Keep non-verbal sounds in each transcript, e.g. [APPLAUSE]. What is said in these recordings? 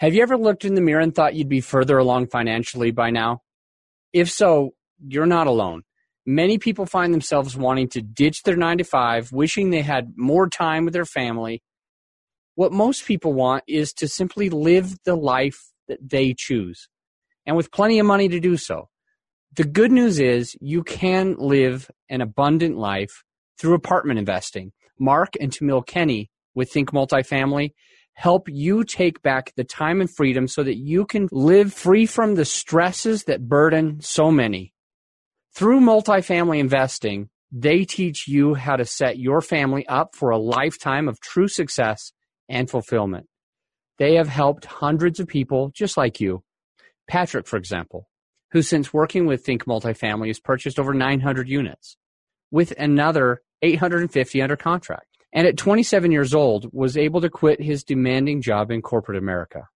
Have you ever looked in the mirror and thought you'd be further along financially by now? If so, you're not alone. Many people find themselves wanting to ditch their nine to five, wishing they had more time with their family. What most people want is to simply live the life that they choose, and with plenty of money to do so. The good news is you can live an abundant life through apartment investing. Mark and Tamiel Kenny with Think Multifamily help you take back the time and freedom so that you can live free from the stresses that burden so many. Through multifamily investing, they teach you how to set your family up for a lifetime of true success and fulfillment. They have helped hundreds of people just like you. Patrick, for example, who since working with Think Multifamily has purchased over 900 units with another 850 under contract. And at 27 years old, was able to quit his demanding job in corporate America.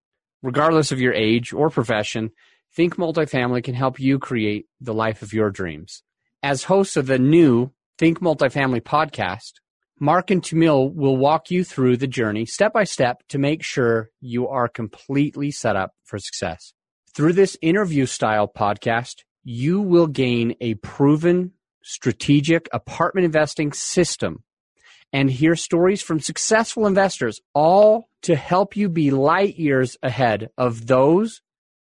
Regardless of your age or profession, Think Multifamily can help you create the life of your dreams. As hosts of the new Think Multifamily podcast, Mark and Tamiel will walk you through the journey step by step to make sure you are completely set up for success. Through this interview style podcast, you will gain a proven strategic apartment investing system and hear stories from successful investors, all to help you be light years ahead of those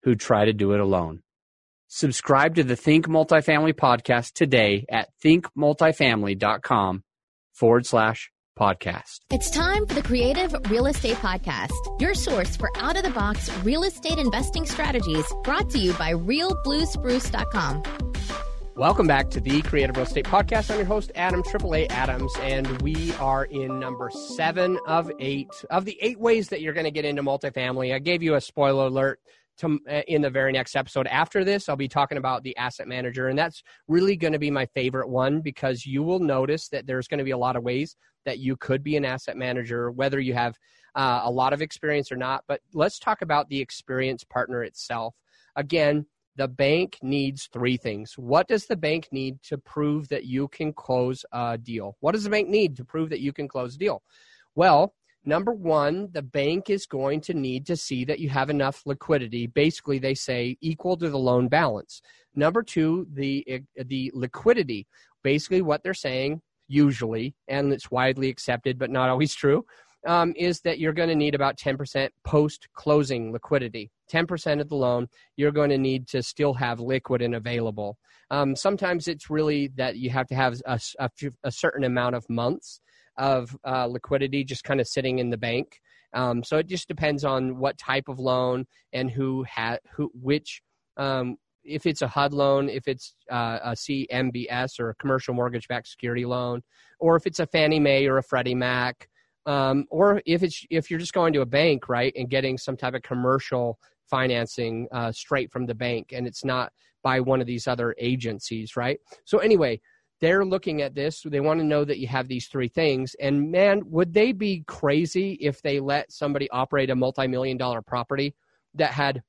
who try to do it alone. Subscribe to the Think Multifamily podcast today at thinkmultifamily.com forward slash podcast. It's time for the Creative Real Estate Podcast, your source for out of the box real estate investing strategies brought to you by realbluespruce.com. Welcome back to the Creative Real Estate Podcast. I'm your host, Adam AAA Adams, and we are in number seven of eight of the eight ways that you're going to get into multifamily. I gave you a spoiler alert to, uh, in the very next episode. After this, I'll be talking about the asset manager, and that's really going to be my favorite one because you will notice that there's going to be a lot of ways that you could be an asset manager, whether you have uh, a lot of experience or not. But let's talk about the experience partner itself. Again, the bank needs three things. What does the bank need to prove that you can close a deal? What does the bank need to prove that you can close a deal? Well, number one, the bank is going to need to see that you have enough liquidity. Basically, they say equal to the loan balance. Number two, the the liquidity. Basically, what they're saying usually, and it's widely accepted but not always true, um, is that you're going to need about 10% post closing liquidity. 10% of the loan, you're going to need to still have liquid and available. Um, sometimes it's really that you have to have a, a, a certain amount of months of uh, liquidity just kind of sitting in the bank. Um, so it just depends on what type of loan and who had who which um, if it's a HUD loan, if it's uh, a CMBS or a commercial mortgage-backed security loan, or if it's a Fannie Mae or a Freddie Mac, um, or if it's if you're just going to a bank, right, and getting some type of commercial financing uh, straight from the bank, and it's not by one of these other agencies, right? So anyway, they're looking at this. They want to know that you have these three things. And man, would they be crazy if they let somebody operate a multi-million dollar property that had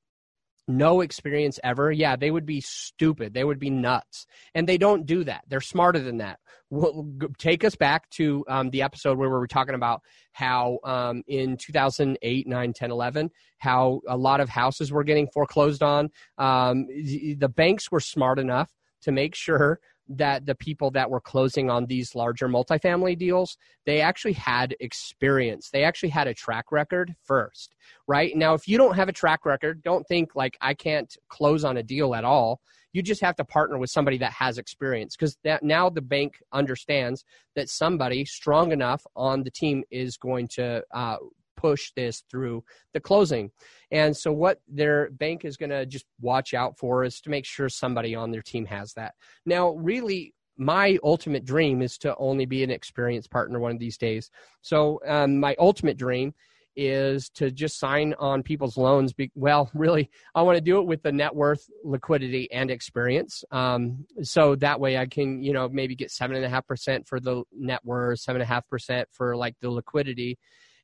no experience ever, yeah, they would be stupid. They would be nuts. And they don't do that. They're smarter than that. We'll take us back to um, the episode where we were talking about how um, in 2008, 9, 10, 11, how a lot of houses were getting foreclosed on. Um, the banks were smart enough to make sure that the people that were closing on these larger multifamily deals they actually had experience. They actually had a track record first right? Now if you don't have a track record don't think like i can't close on a deal at all. You just have to partner with somebody that has experience because now the bank understands that somebody strong enough on the team is going to uh, push this through the closing. And so, what their bank is going to just watch out for is to make sure somebody on their team has that. Now, really, my ultimate dream is to only be an experienced partner one of these days. So, um, my ultimate dream is to just sign on people's loans. Be, well, [LAUGHS] really, I want to do it with the net worth, liquidity, and experience. Um, so that way, I can, you know, maybe get seven and a half percent for the net worth, seven and a half percent for like the liquidity,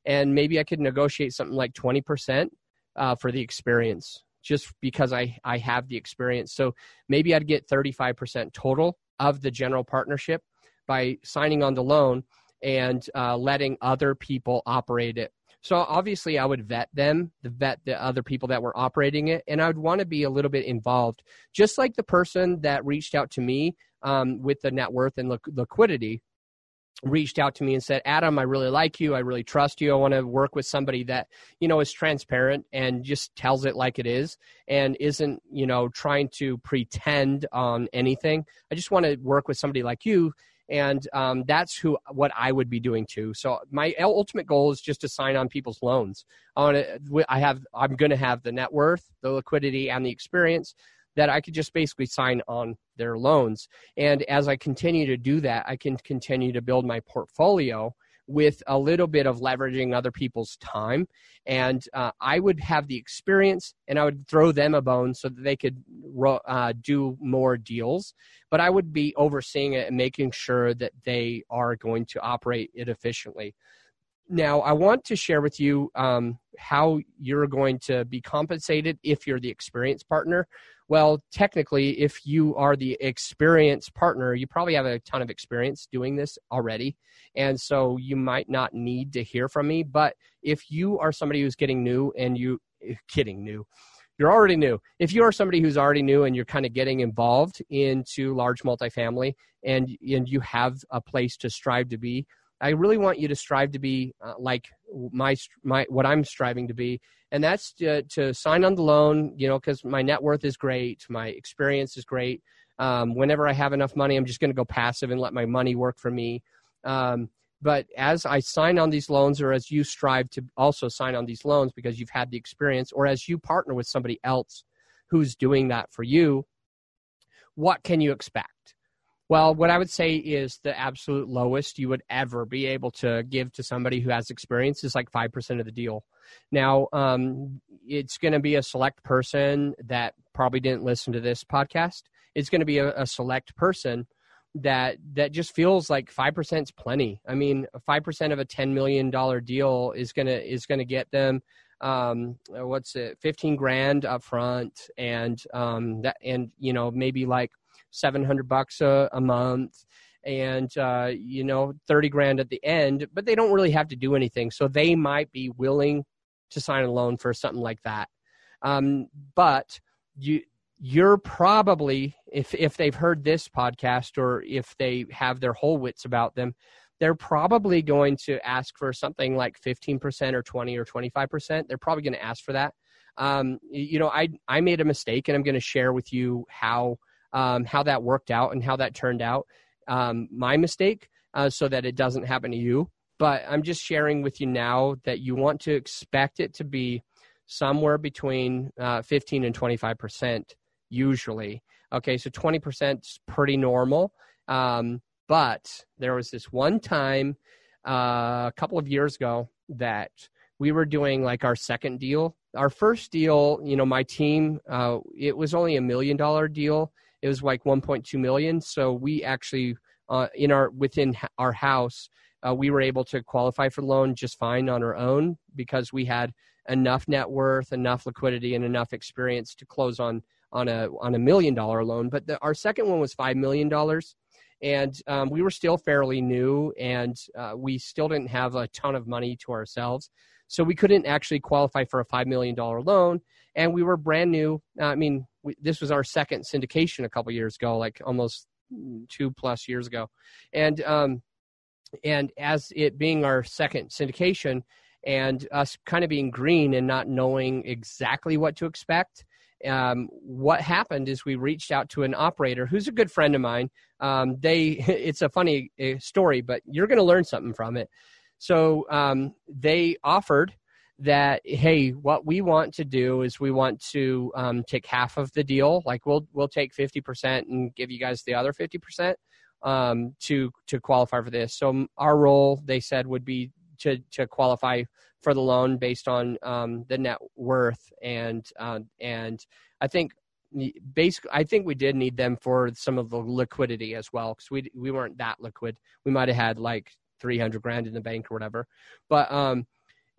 and maybe I could negotiate something like 20% uh, for the experience just because I, I have the experience. So maybe I'd get 35% total of the general partnership by signing on the loan and uh, letting other people operate it. So obviously, I would vet them, the vet the other people that were operating it, and I would want to be a little bit involved, just like the person that reached out to me um, with the net worth and liquidity reached out to me and said, Adam, I really like you. I really trust you. I want to work with somebody that, you know, is transparent and just tells it like it is and isn't, you know, trying to pretend on anything. I just want to work with somebody like you. And um, that's who what I would be doing too. So my ultimate goal is just to sign on people's loans. I want to. I have. I'm going to have the net worth, the liquidity, and the experience that I could just basically sign on their loans. And as I continue to do that, I can continue to build my portfolio with a little bit of leveraging other people's time. And uh, I would have the experience and I would throw them a bone so that they could uh, do more deals. But I would be overseeing it and making sure that they are going to operate it efficiently. Now, I want to share with you um, how you're going to be compensated if you're the experienced partner. Well, technically, if you are the experienced partner, you probably have a ton of experience doing this already. And so you might not need to hear from me. But if you are somebody who's getting new and you, getting new, you're already new. If you are somebody who's already new and you're kind of getting involved into large multifamily and, and you have a place to strive to be, I really want you to strive to be uh, like my my what I'm striving to be, and that's to, to sign on the loan. You know, because my net worth is great, my experience is great. Um, whenever I have enough money, I'm just going to go passive and let my money work for me. Um, but as I sign on these loans, or as you strive to also sign on these loans because you've had the experience, or as you partner with somebody else who's doing that for you, what can you expect? Well, what I would say is the absolute lowest you would ever be able to give to somebody who has experience is like 5% of the deal. Now, um, it's going to be a select person that probably didn't listen to this podcast. It's going to be a, a select person that that just feels like 5% is plenty. I mean, 5% of a $10 million deal is going to is going to get them um, what's it 15 grand up front and um, that and you know maybe like 700 bucks a, a month and uh, you know 30 grand at the end but they don't really have to do anything. So they might be willing to sign a loan for something like that. Um, but you you're probably if if they've heard this podcast or if they have their whole wits about them they're probably going to ask for something like 15% or 20 or 25% they're probably going to ask for that. Um, you know i i made a mistake and i'm going to share with you how um, how that worked out and how that turned out. Um, my mistake, uh, so that it doesn't happen to you. But I'm just sharing with you now that you want to expect it to be somewhere between uh, 15 and 25 percent usually. Okay, so 20 percent is pretty normal. Um, but there was this one time uh, a couple of years ago that we were doing like our second deal. Our first deal, you know, my team, uh, it was only a million dollar deal it was like 1.2 million. So we actually uh, in our within our house uh, we were able to qualify for loan just fine on our own because we had enough net worth, enough liquidity, and enough experience to close on on a on a million dollar loan. But the, our second one was five million dollars, and um, we were still fairly new, and uh, we still didn't have a ton of money to ourselves, so we couldn't actually qualify for a five million dollar loan, and we were brand new. I mean, we, this was our second syndication a couple years ago, like almost two plus years ago, and um, and as it being our second syndication, and us kind of being green and not knowing exactly what to expect. Um, what happened is we reached out to an operator who's a good friend of mine. Um, they, [LAUGHS] it's a funny uh, story, but you're going to learn something from it. So um, they offered that hey what we want to do is we want to um, take half of the deal. Like we'll we'll take 50% and give you guys the other 50% um, to to qualify for this. So our role they said would be to to qualify for the loan based on um, the net worth. And uh, and i think basically i think we did need them for some of the liquidity as well because we we weren't that liquid. We might have had like 300 grand in the bank or whatever. But um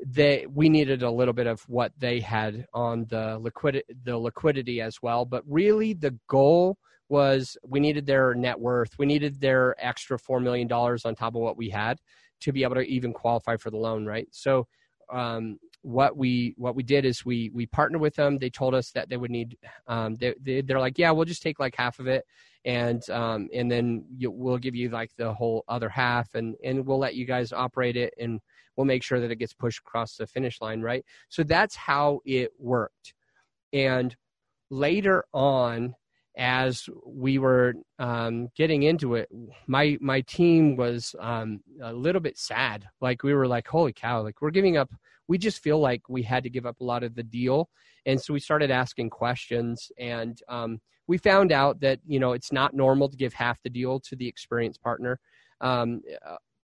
they we needed a little bit of what they had on the liquidity the liquidity as well but really the goal was we needed their net worth we needed their extra 4 million dollars on top of what we had to be able to even qualify for the loan right so um, what we what we did is we we partnered with them. They told us that they would need. Um, they, they they're like, yeah, we'll just take like half of it, and um, and then you, we'll give you like the whole other half, and and we'll let you guys operate it, and we'll make sure that it gets pushed across the finish line, right? So that's how it worked, and later on as we were um, getting into it, my my team was um, a little bit sad. Like we were like, "Holy cow!" Like we're giving up. We just feel like we had to give up a lot of the deal, and so we started asking questions, and um, we found out that you know it's not normal to give half the deal to the experienced partner.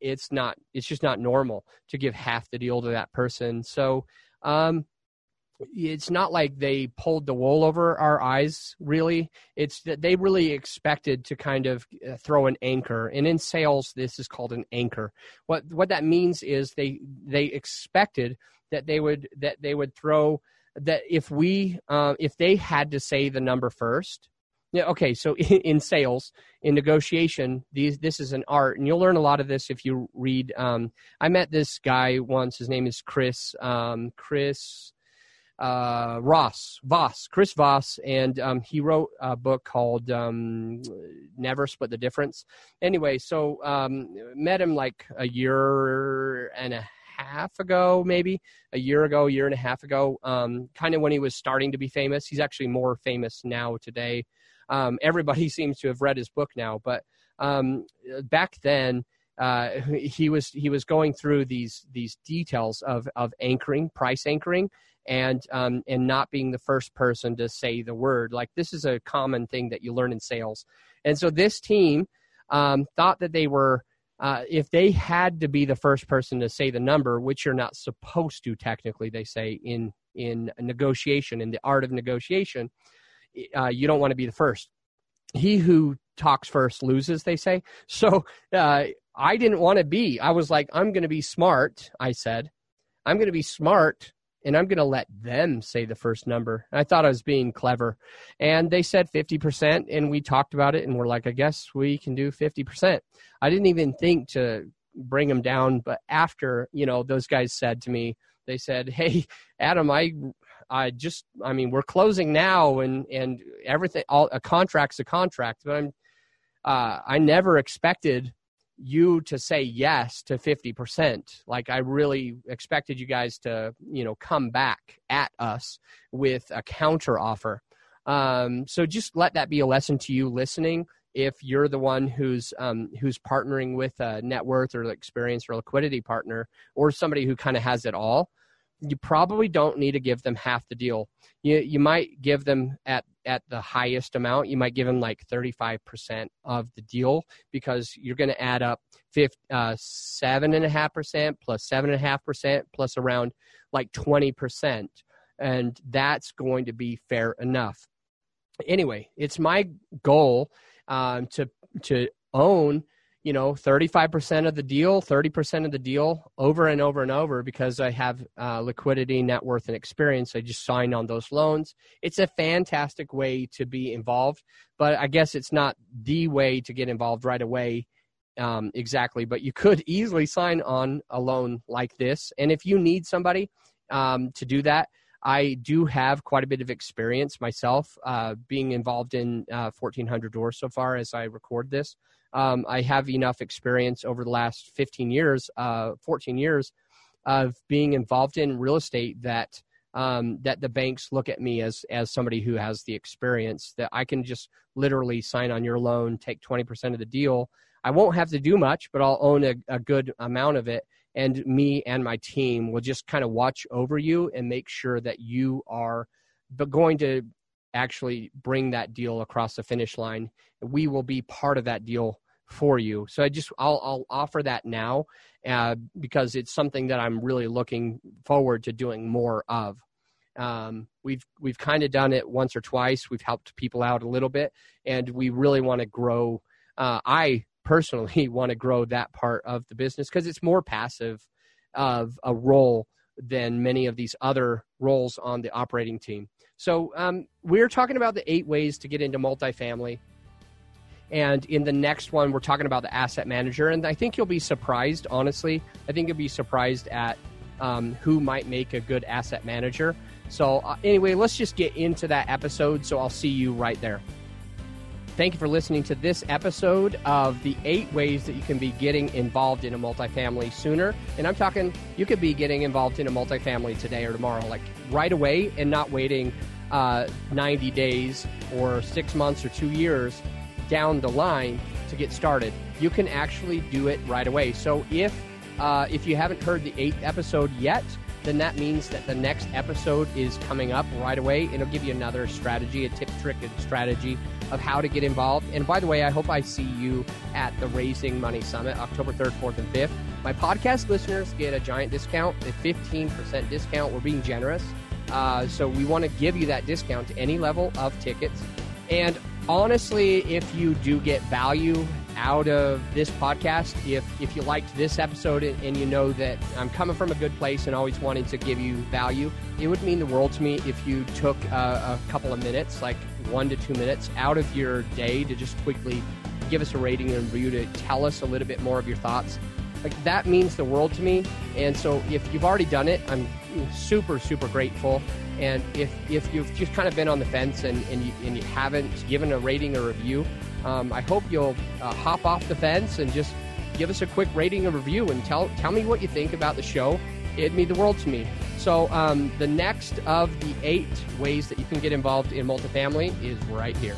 It's not. It's just not normal to give half the deal to that person. So um, it's not like they pulled the wool over our eyes really it's that they really expected to kind of uh, throw an anchor and in sales this is called an anchor what what that means is they they expected that they would that they would throw that if we uh, if they had to say the number first yeah okay so in, [LAUGHS] in sales in negotiation these this is an art and you'll learn a lot of this if you read um, i met this guy once his name is chris um, chris uh, Ross Voss, Chris Voss, and um, he wrote a book called um, "Never Split the Difference." Anyway, so um, met him like a year and a half ago, maybe a year ago, a year and a half ago. Um, kind of when he was starting to be famous. He's actually more famous now today. Um, everybody [LAUGHS] seems to have read his book now, but um, back then. Uh, he was he was going through these these details of of anchoring, price anchoring, and um, and not being the first person to say the word. Like this is a common thing that you learn in sales. And so this team um, thought that they were. Uh, if they had to be the first person to say the number, which you're not supposed to technically, they say in in negotiation, in the art of negotiation, uh, you don't want to be the first. He who talks first loses, they say. So uh, I didn't want to be. I was like, I'm going to be smart. I said, I'm going to be smart and I'm going to let them say the first number. I thought I was being clever. And they said 50%, and we talked about it, and we're like, I guess we can do 50%. I didn't even think to bring them down, but after, you know, those guys said to me, they said, Hey, Adam, I. I just, I mean, we're closing now, and and everything. All a contract's a contract, but I'm, uh, I never expected you to say yes to 50%. Like I really expected you guys to, you know, come back at us with a counter offer. Um, so just let that be a lesson to you listening. If you're the one who's um, who's partnering with a net worth or experience or liquidity partner, or somebody who kind of has it all, you probably don't need to give them half the deal. You you might give them at at the highest amount. You might give them like 35% of the deal because you're going to add up uh, seven and a half percent plus seven and a half percent plus around like 20%. And that's going to be fair enough. Anyway, it's my goal um, to to own you know 35% of the deal 30% of the deal over and over and over because i have uh, liquidity net worth and experience. I just sign on those loans. It's a fantastic way to be involved but i guess it's not the way to get involved right away um, exactly but you could easily sign on a loan like this. And if you need somebody um, to do that I do have quite a bit of experience myself, uh, being involved in uh, 1400 doors so far as I record this um, I have enough experience over the last 15 years, uh, 14 years of being involved in real estate that um, that the banks look at me as as somebody who has the experience that I can just literally sign on your loan, take 20% of the deal. I won't have to do much, but I'll own a, a good amount of it. And me and my team will just kind of watch over you and make sure that you are but going to actually bring that deal across the finish line. We will be part of that deal for you. So I just I'll I'll offer that now uh, because it's something that I'm really looking forward to doing more of. Um, we've we've kind of done it once or twice. We've helped people out a little bit, and we really want to grow. Uh, I personally [LAUGHS] want to grow that part of the business because it's more passive of a role than many of these other roles on the operating team. So um, we're talking about the eight ways to get into multifamily. And in the next one, we're talking about the asset manager. And I think you'll be surprised, honestly. I think you'll be surprised at um, who might make a good asset manager. So, uh, anyway, let's just get into that episode. So, I'll see you right there. Thank you for listening to this episode of the eight ways that you can be getting involved in a multifamily sooner. And I'm talking, you could be getting involved in a multifamily today or tomorrow, like right away, and not waiting uh, 90 days or six months or two years down the line to get started. You can actually do it right away. So if uh, if you haven't heard the eighth episode yet, then that means that the next episode is coming up right away. It'll give you another strategy, a tip, trick, and strategy of how to get involved. And by the way, I hope I see you at the Raising Money Summit, October 3rd, 4th, and 5th. My podcast listeners get a giant discount, a 15% discount. We're being generous. Uh, so we want to give you that discount to any level of tickets. And honestly, if you do get value out of this podcast, if if you liked this episode and, you know that I'm coming from a good place and always wanting to give you value, it would mean the world to me if you took a, a couple of minutes, like one to two minutes, out of your day to just quickly give us a rating and review to tell us a little bit more of your thoughts. Like that means the world to me. And so if you've already done it, I'm super super grateful. And if, if you've just kind of been on the fence and, and, you, and you haven't given a rating or review, um, I hope you'll uh, hop off the fence and just give us a quick rating and review and tell, tell me what you think about the show. It'd mean the world to me. So, um, the next of the eight ways that you can get involved in multifamily is right here.